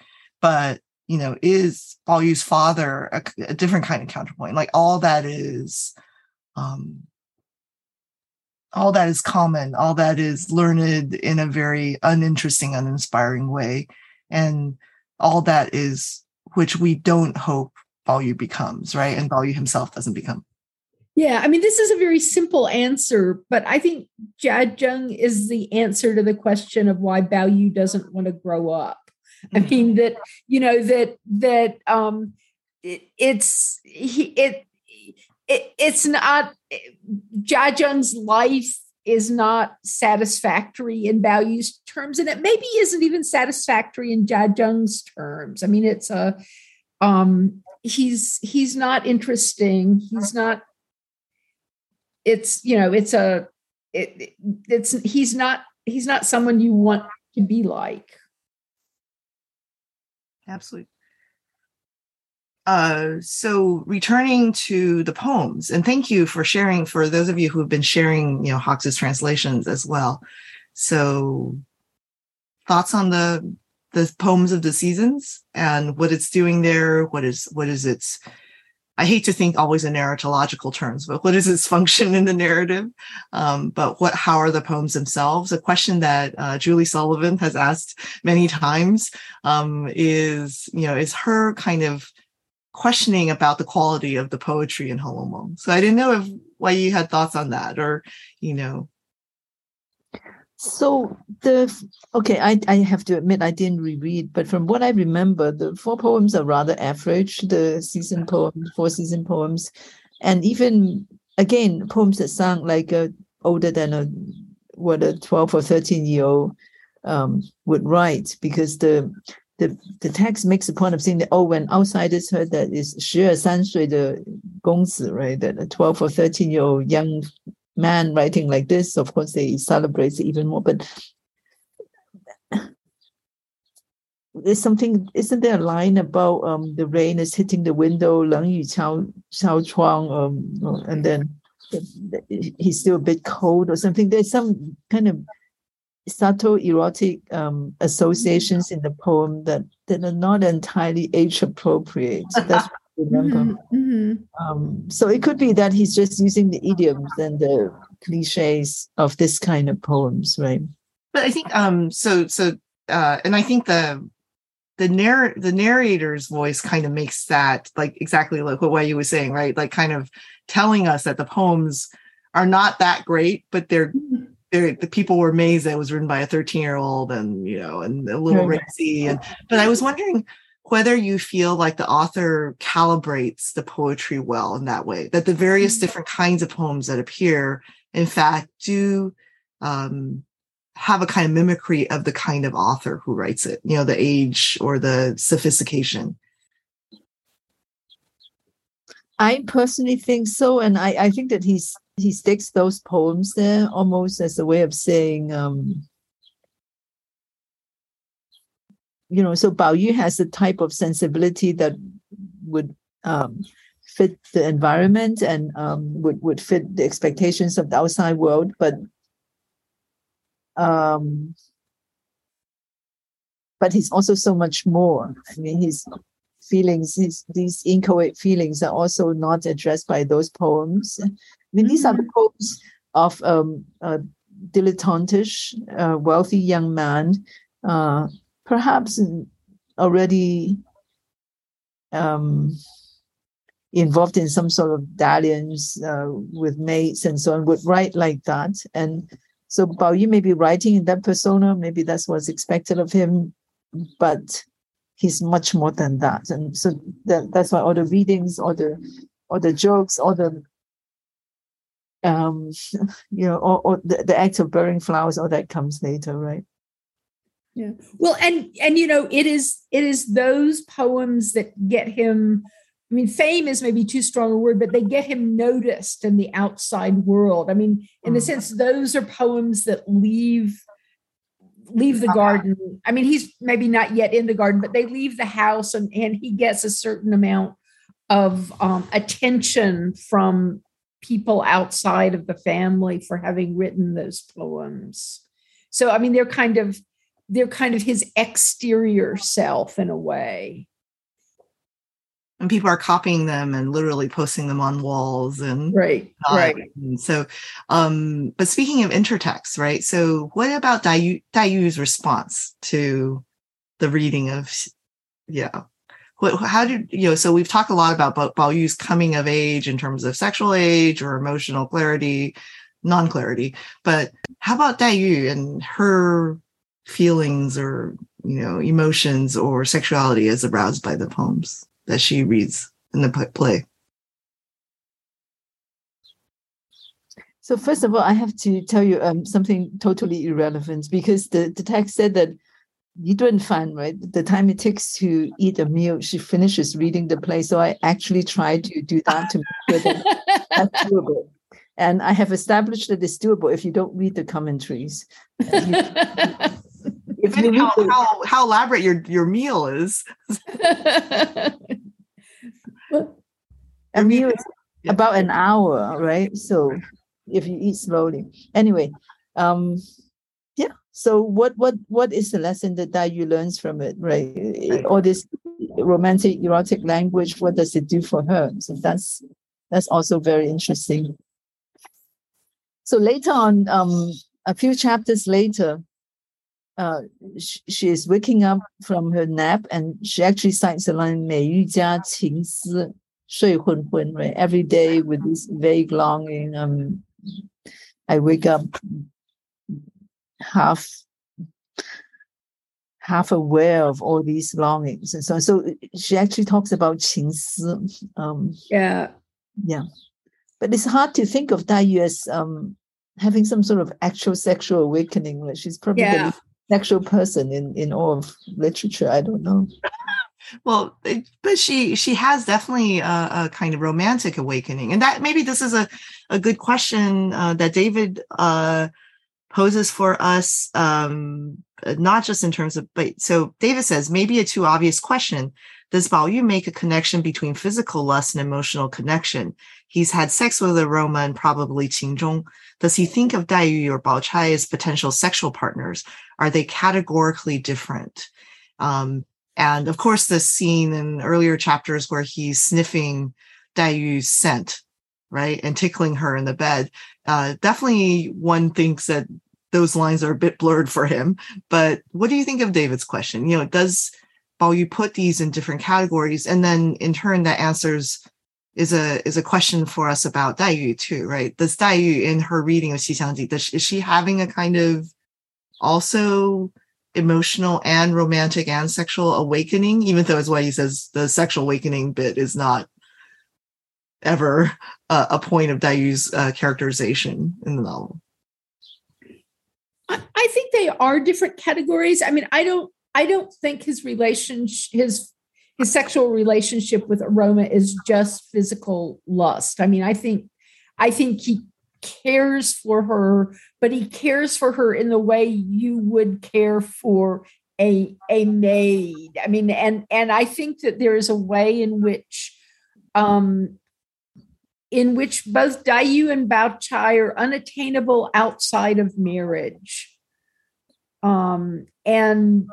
But you know, is Bao Yu's father a, a different kind of counterpoint? Like all that is um all that is common, all that is learned in a very uninteresting, uninspiring way. And all that is which we don't hope Bao Yu becomes, right? And Bao Yu himself doesn't become.
Yeah, I mean, this is a very simple answer, but I think Jia Zheng is the answer to the question of why Bao Yu doesn't want to grow up. I
Mhm.
mean that you know that that um, it, it's he, it, it it's not Jia Zheng's life is not satisfactory in Bao Yu's terms, and it maybe isn't even satisfactory in Jia Zheng's terms. I mean, it's a um, he's he's not interesting. He's not it's you know it's a it, it's he's not he's not someone you want to be like
Absolutely. Uh, so returning to the poems, and thank you for sharing for those of you who have been sharing, you know, Hawkes's translations as well. So thoughts on the the poems of the seasons and what it's doing there, what is what is its I hate to think always in narratological terms, but what is its function in the narrative? Um, but what, how are the poems themselves? A question that uh, Julie Sullivan has asked many times um, is, you know, is her kind of questioning about the quality of the poetry in Holomo. So I didn't know if why you had thoughts on that, or you know,
So the okay, I I have to admit I didn't reread, but from what I remember, the four poems are rather average. The season poems, four season poems, and even again poems that sound like a older than a what a twelve or thirteen year old um, would write because the the, the text makes a point of saying that, oh, when outsiders heard that is Xue Sanshui, the Gongzi, right, that a 12 or 13 year old young man writing like this, of course, they celebrate even more. But there's something, isn't there a line about um, the rain is hitting the window, Leng Yu Chao, Chao Chuang, um, and then he's still a bit cold or something? There's some kind of subtle erotic um, associations in the poem that, that are not entirely age appropriate. That's what I remember.
Mhm, mhm.
Um, so it could be that he's just using the idioms and the cliches of this kind of poems, right?
but I think um so so uh and I think the the narr the narrator's voice kind of makes that like exactly like what you was saying, right? Like kind of telling us that the poems are not that great, but they're the people were amazed that it was written by a 13 year old and you know and a little
Right.
racy and but I was wondering whether you feel like the author calibrates the poetry well in that way that the various
Mhm.
different kinds of poems that appear in fact do um have a kind of mimicry of the kind of author who writes it you know the age or the sophistication
I personally think so, and I, I think that he's he sticks those poems there almost as a way of saying, um, you know, so Bao Yu has a type of sensibility that would um, fit the environment and um, would would fit the expectations of the outside world, but um, but he's also so much more. I mean, his feelings, his, these inchoate feelings are also not addressed by those poems. I mean, these are the poems of um, a dilettantish, uh, wealthy young man, uh, perhaps already um, involved in some sort of dalliance uh, with mates and so on would write like that. And so Bao Yu may be writing in that persona, maybe that's what's expected of him, but he's much more than that. And so that, that's why all the readings, all the all the jokes, all the um you know, or, or the, the act of burning flowers, all that comes later, right?
Yeah. Well, and and you know, it is it is those poems that get him I mean, fame is maybe too strong a word, but they get him noticed in the outside world. I mean, in the mm. sense, those are poems that leave leave the garden. I mean, he's maybe not yet in the garden, but they leave the house and, and he gets a certain amount of um, attention from people outside of the family for having written those poems. So, I mean, they're kind of they're kind of his exterior self in a way.
And people are copying them and literally posting them on walls and
right right.
and so um but speaking of intertext right? So what about Dai Yu's response to the reading of yeah how did you know so we've talked a lot about Bao Yu's coming of age in terms of sexual age or emotional clarity non-clarity but how about Yu and her feelings or you know emotions or sexuality as aroused by the poems that she reads in the play.
So first of all, I have to tell you um, something totally irrelevant because the, the text said that you don't find right the time it takes to eat a meal, she finishes reading the play. So I actually tried to do that to make sure that that's doable. And I have established that it's doable if you don't read the commentaries.
if you how, the, how, how elaborate your, your meal is.
a meal is yeah. about an hour, right? So if you eat slowly. Anyway, um, yeah So what what what is the lesson that, that you learns from it, right? All this romantic erotic language, what does it do for her? So that's that's also very interesting. So later on, um, a few chapters later, uh, she, she, is waking up from her nap and she actually cites the line 美玉家情思睡昏昏 right every day with this vague longing um I wake up half half aware of all these longings and so on. so she actually talks about 情思 um
yeah
yeah but it's hard to think of Yu as um having some sort of actual sexual awakening. Like she's probably yeah sexual person in in all of literature. I don't know.
well, but she she has definitely a, a, kind of romantic awakening, and that maybe this is a a good question uh, that David uh, poses for us. Um, not just in terms of, but so David says maybe a too obvious question. Does Bao Yu make a connection between physical lust and emotional connection? He's had sex with Aroma and probably Qin Zhong. Does he think of Dai Yu or Bao Chai as potential sexual partners? Are they categorically different? Um, and of course, the scene in earlier chapters where he's sniffing Dai Yu's scent, right, and tickling her in the bed. Uh, definitely, one thinks that those lines are a bit blurred for him. But what do you think of David's question? You know, does Bao you put these in different categories, and then in turn, that answers is a is a question for us about Dai Yu too, right? Does Dai Yu in her reading of Xixiangji, does is she having a kind of also emotional and romantic and sexual awakening, even though it's what he says the sexual awakening bit is not ever uh, a point of Dai Yu's uh, characterization in the novel.
I think they are different categories. I mean, I don't I don't think his relationship his his sexual relationship with Aroma is just physical lust. I mean, I think I think he cares for her, but he cares for her in the way you would care for a a maid. I mean, and and I think that there is a way in which um in which both Dai Yu and Bao Chai are unattainable outside of marriage. Um, and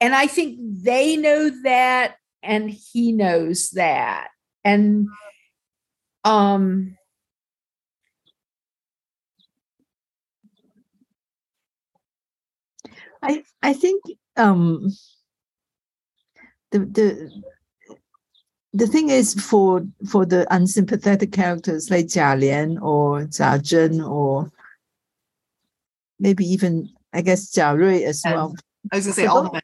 and I think they know that and he knows that. And um
I I think um the the the thing is for for the unsympathetic characters like Jia Lian or Jia Zhen or maybe even I guess Jia Rui as
and
well.
I was gonna say so all the men.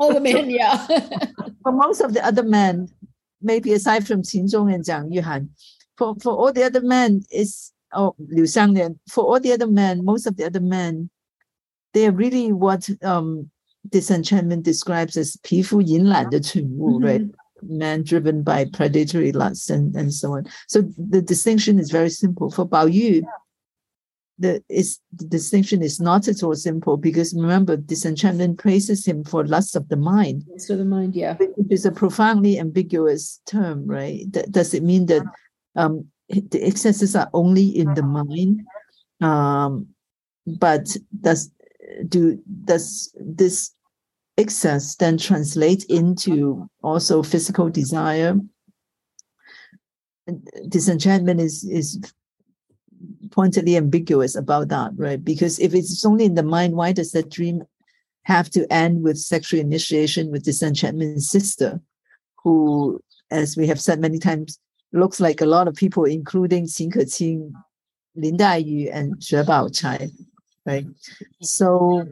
All the men, yeah.
for most of the other men, maybe aside from Qin Zhong and Jiang Yuhan, for for all the other men is oh Liu Xianglian, for all the other men, most of the other men, they are really what um disenchantment describes as 皮肤淫懒的蠢物, right? Mm-hmm man driven by predatory lust and, and so on. So the distinction is very simple. For Bao Yu, the, is, the distinction is not at all simple because remember, disenchantment praises him for lust of the mind,
So the mind, yeah.
which is a profoundly ambiguous term, right? Th- does it mean that um, the excesses are only in the mind? Um, but does do does this excess then translates into also physical desire. Disenchantment is is pointedly ambiguous about that, right? Because if it's only in the mind, why does that dream have to end with sexual initiation with disenchantment's sister, who, as we have said many times, looks like a lot of people, including Qin Keqing, Lin Daiyu, and Xue Baochai, right? So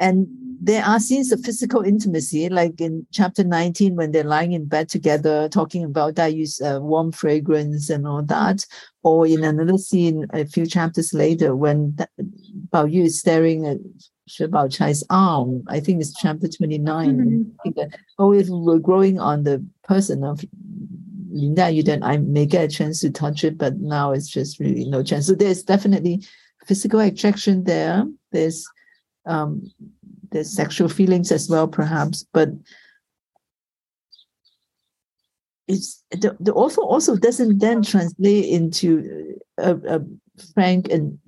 and there are scenes of physical intimacy, like in chapter 19, when they're lying in bed together, talking about Daiyu's uh, warm fragrance and all that. Or in another scene a few chapters later, when Bao Yu is staring at Xue Baochai's arm. I think it's chapter 29.
Mhm.
I think that, oh, if we're growing on the person of Lin Daiyu, then I may get a chance to touch it, but now it's just really no chance. So there's definitely physical attraction there. There's um, there's sexual feelings as well, perhaps, but it's the, the author also doesn't then translate into a, a frank and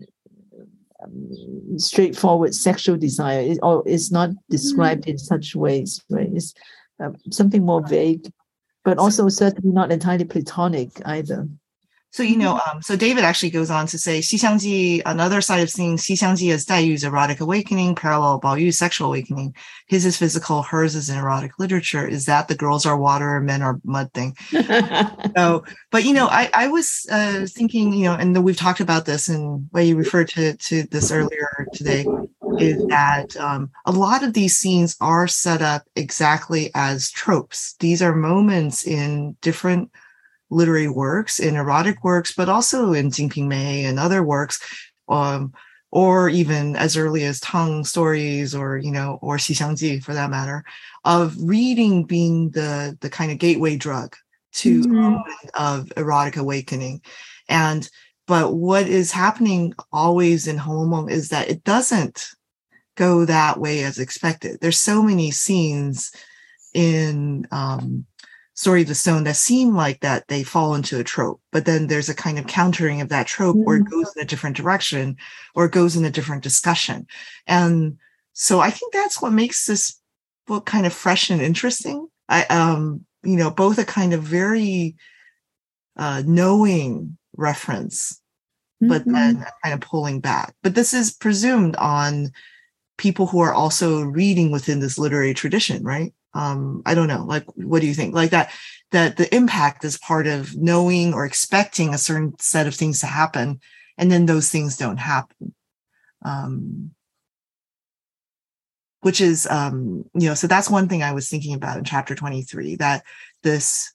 um, straightforward sexual desire. It, or it's not described in such ways, right? It's um, something more vague, but also certainly not entirely platonic either.
So you know, um, so David actually goes on to say, Xixiangji, another side of seeing Xixiangji as Daiyu's erotic awakening, parallel Bao Yu's sexual awakening. His is physical, hers is an erotic literature. Is that the girls are water, men are mud thing? So, but you know, I I was uh, thinking, you know, and we've talked about this, and way you referred to to this earlier today, is that um, a lot of these scenes are set up exactly as tropes. These are moments in different literary works, in erotic works, but also in Jinping Mei and other works, um, or even as early as Tang stories, or you know, or Xixiangji for that matter, of reading being the the kind of gateway drug to
Mhm.
moment of erotic awakening, and but what is happening always in Homom is that it doesn't go that way as expected. There's so many scenes in um, Story of the Stone that seem like that they fall into a trope, but then there's a kind of countering of that trope, or it goes in a different direction, or it goes in a different discussion. And so I think that's what makes this book kind of fresh and interesting. I um, you know, both a kind of very uh knowing reference but
Mhm.
then kind of pulling back. But this is presumed on people who are also reading within this literary tradition, right? Um, I don't know. Like, what do you think? Like that, that the impact is part of knowing or expecting a certain set of things to happen, and then those things don't happen. Um, which is, um, you know, so that's one thing I was thinking about in chapter 23 that this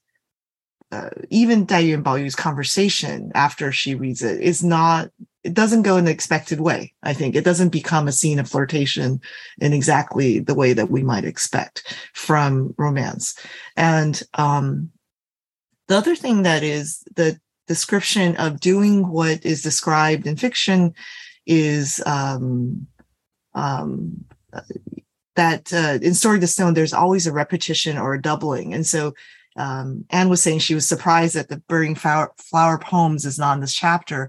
uh, even Daiyun Baoyu's conversation after she reads it is not, it doesn't go in the expected way. I think it doesn't become a scene of flirtation in exactly the way that we might expect from romance. And um, the other thing that is the description of doing what is described in fiction is um, um, that uh, in Story of the Stone, there's always a repetition or a doubling. And so um, Anne was saying she was surprised that the burning flower, flower poems is not in this chapter,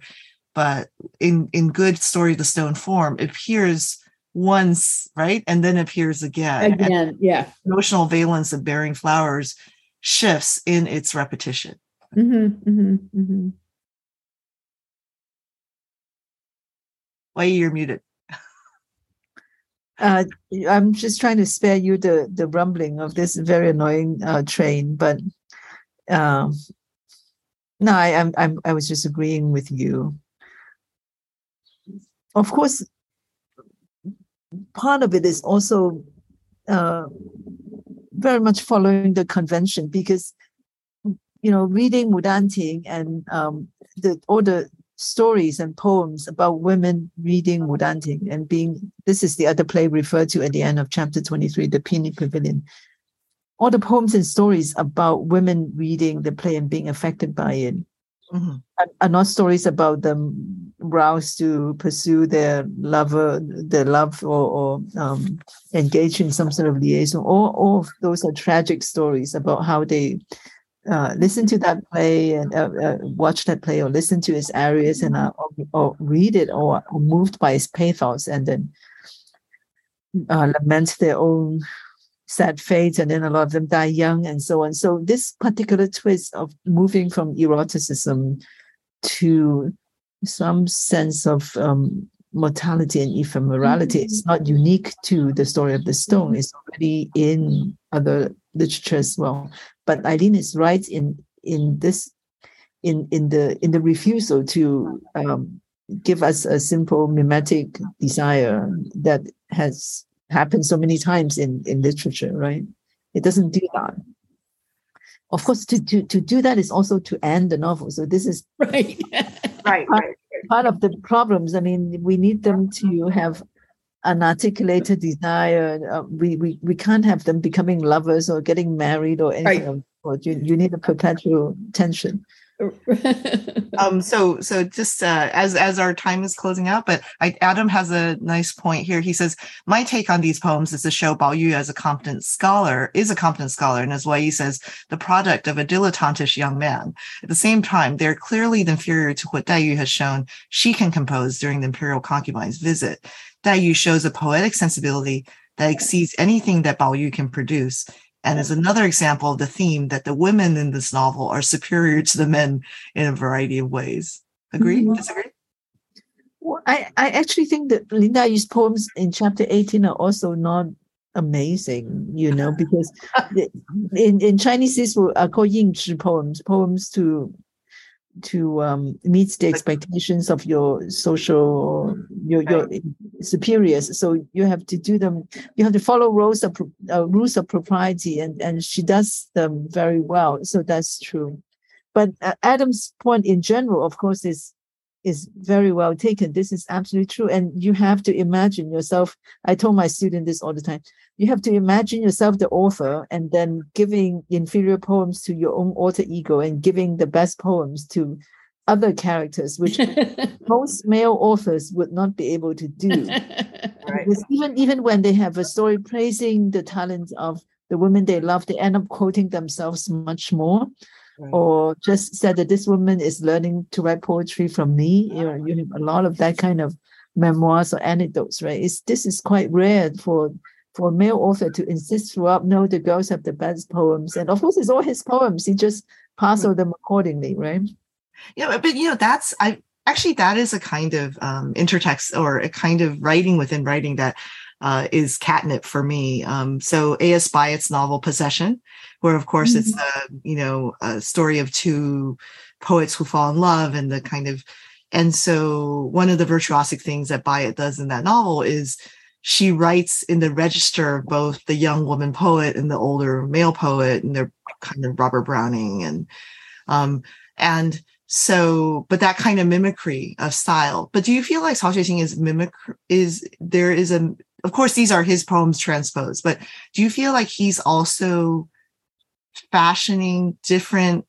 but in in good story the stone form, appears once, right, and then appears again. And
Again, yeah.
emotional valence of bearing flowers shifts in its repetition.
hmm hmm hmm
Why you're muted?
Uh, I'm just trying to spare you the the rumbling of this very annoying uh, train, but um, no, I, I'm, I'm I was just agreeing with you. Of course, part of it is also uh, very much following the convention because you know reading Mudanting and um, the all the stories and poems about women reading Mudanting and being this is the other play referred to at the end of chapter 23 the Peony Pavilion all the poems and stories about women reading the play and being affected by it mm-hmm. are, are, not stories about them roused to pursue their lover, their love, or, or um, engage in some sort of liaison. All, all of those are tragic stories about how they uh, listen to that play and uh, uh, watch that play or listen to its arias and uh, or, or, read it or, moved by its pathos and then uh, lament their own sad fates, and then a lot of them die young, and so on. So this particular twist of moving from eroticism to some sense of um, mortality and ephemerality mm-hmm. is not unique to the story of the stone. It's already in other literature as well. But Eileen is right in in this in in the in the refusal to um, give us a simple mimetic desire that has happened so many times in, in literature, right? It doesn't do that. Of course, to, to, to do that is also to end the novel. So this is
right.
right,
part, right. Part of the problems. I mean, we need them to have an articulated desire. Uh, we, we we can't have them becoming lovers or getting married or anything. Right. You, you need a perpetual tension.
um so so just uh, as as our time is closing out but I, adam has a nice point here. He says my take on these poems is to show bao yu as a competent scholar is a competent scholar and as why he says the product of a dilettantish young man. At the same time they're clearly inferior to what dai yu has shown she can compose during the imperial concubine's visit. Dai yu shows a poetic sensibility that exceeds anything that bao yu can produce and is another example of the theme that the women in this novel are superior to the men in a variety of ways. Agree? Mm-hmm. Disagree?
Well, I, I actually think that Lin Daiyu's poems in chapter 18 are also not amazing, you know, because in, in Chinese, these are called Ying poems, poems to to um, meet the expectations of your social your your superiors so you have to do them you have to follow rules of uh, rules of propriety and and she does them very well so that's true but uh, adam's point in general of course is is very well taken. This is absolutely true. And you have to imagine yourself. I told my student this all the time. You have to imagine yourself the author and then giving inferior poems to your own alter ego and giving the best poems to other characters, which most male authors would not be able to do. right. Because even, even when they have a story praising the talent of the women they love, they end up quoting themselves much more right. or just said that this woman is learning to write poetry from me. Ah. You know, you have a lot of that kind of memoirs or anecdotes, right? It's this is quite rare for for a male author to insist throughout, no, the girls have the best poems. And of course it's all his poems. He just parcel them accordingly, right?
Yeah, but you know, that's I actually that is a kind of um intertext or a kind of writing within writing that uh, is catnip for me. Um, so A.S. Byatt's novel Possession, where of course mm-hmm. it's a you know a story of two poets who fall in love and the kind of and so one of the virtuosic things that Byatt does in that novel is she writes in the register of both the young woman poet and the older male poet, and they're kind of Robert Browning and um, and so but that kind of mimicry of style. But do you feel like Cao Xueqin is mimic is there is a of course these are his poems transposed, but do you feel like he's also fashioning different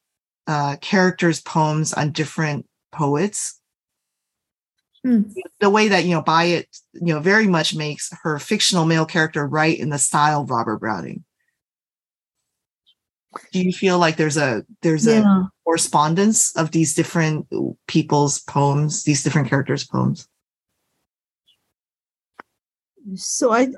uh, characters' poems on different poets. Hmm. The way that you know Byatt, you know, very much makes her fictional male character write in the style of Robert Browning. Do you feel like there's a there's yeah. a correspondence of these different people's poems, these different characters' poems?
So I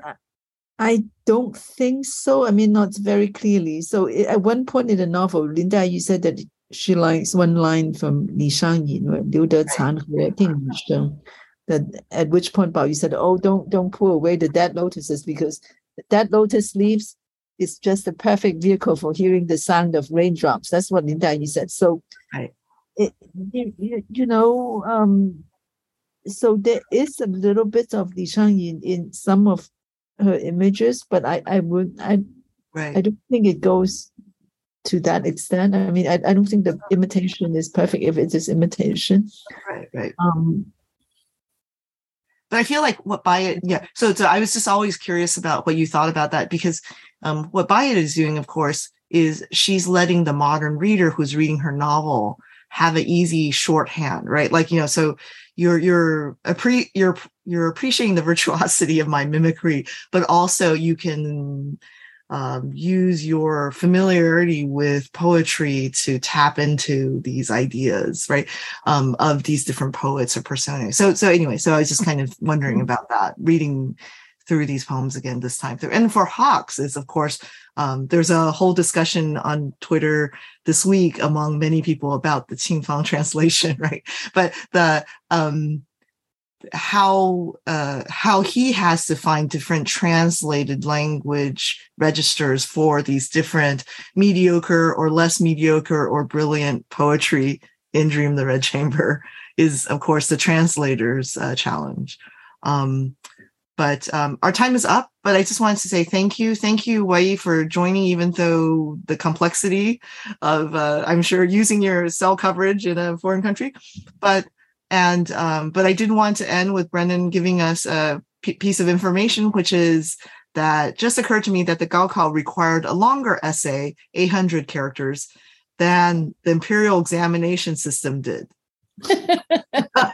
I don't think so. I mean, not very clearly. So at one point in the novel, Linda, you said that she likes one line from Li Shangyin. Liu De Can Ding That at which point Bao Yu said, Oh, don't don't pull away the dead lotuses because that dead lotus leaves is just the perfect vehicle for hearing the sound of raindrops. That's what Lin Dai said. So
right.
it, you, you know, um, so there is a little bit of Li Shangyin in some of her images, but I, I would I
right.
I don't think it goes to that extent. I mean, I, I don't think the imitation is perfect if it is just imitation.
Right, right.
Um,
but I feel like what Byatt, yeah. So, so I was just always curious about what you thought about that because um, what Byatt is doing, of course, is she's letting the modern reader who's reading her novel have an easy shorthand, right? Like you know, so you're you're appre- you're you're appreciating the virtuosity of my mimicry, but also you can um, use your familiarity with poetry to tap into these ideas, right? Um, of these different poets or personas. So, so anyway, so I was just kind of wondering mm-hmm. about that, reading through these poems again this time through. And for Hawkes is of course, um, there's a whole discussion on Twitter this week among many people about the Qinfang translation, right? But the, um, how uh, how he has to find different translated language registers for these different mediocre or less mediocre or brilliant poetry in Dream the Red Chamber is of course the translator's uh, challenge. Um, but um, our time is up. But I just wanted to say thank you, thank you, Wei, for joining. Even though the complexity of, uh, I'm sure, using your cell coverage in a foreign country, but and um, but I did want to end with Brendan giving us a p- piece of information, which is that just occurred to me that the Gaokao required a longer essay, 800 characters, than the imperial examination system did.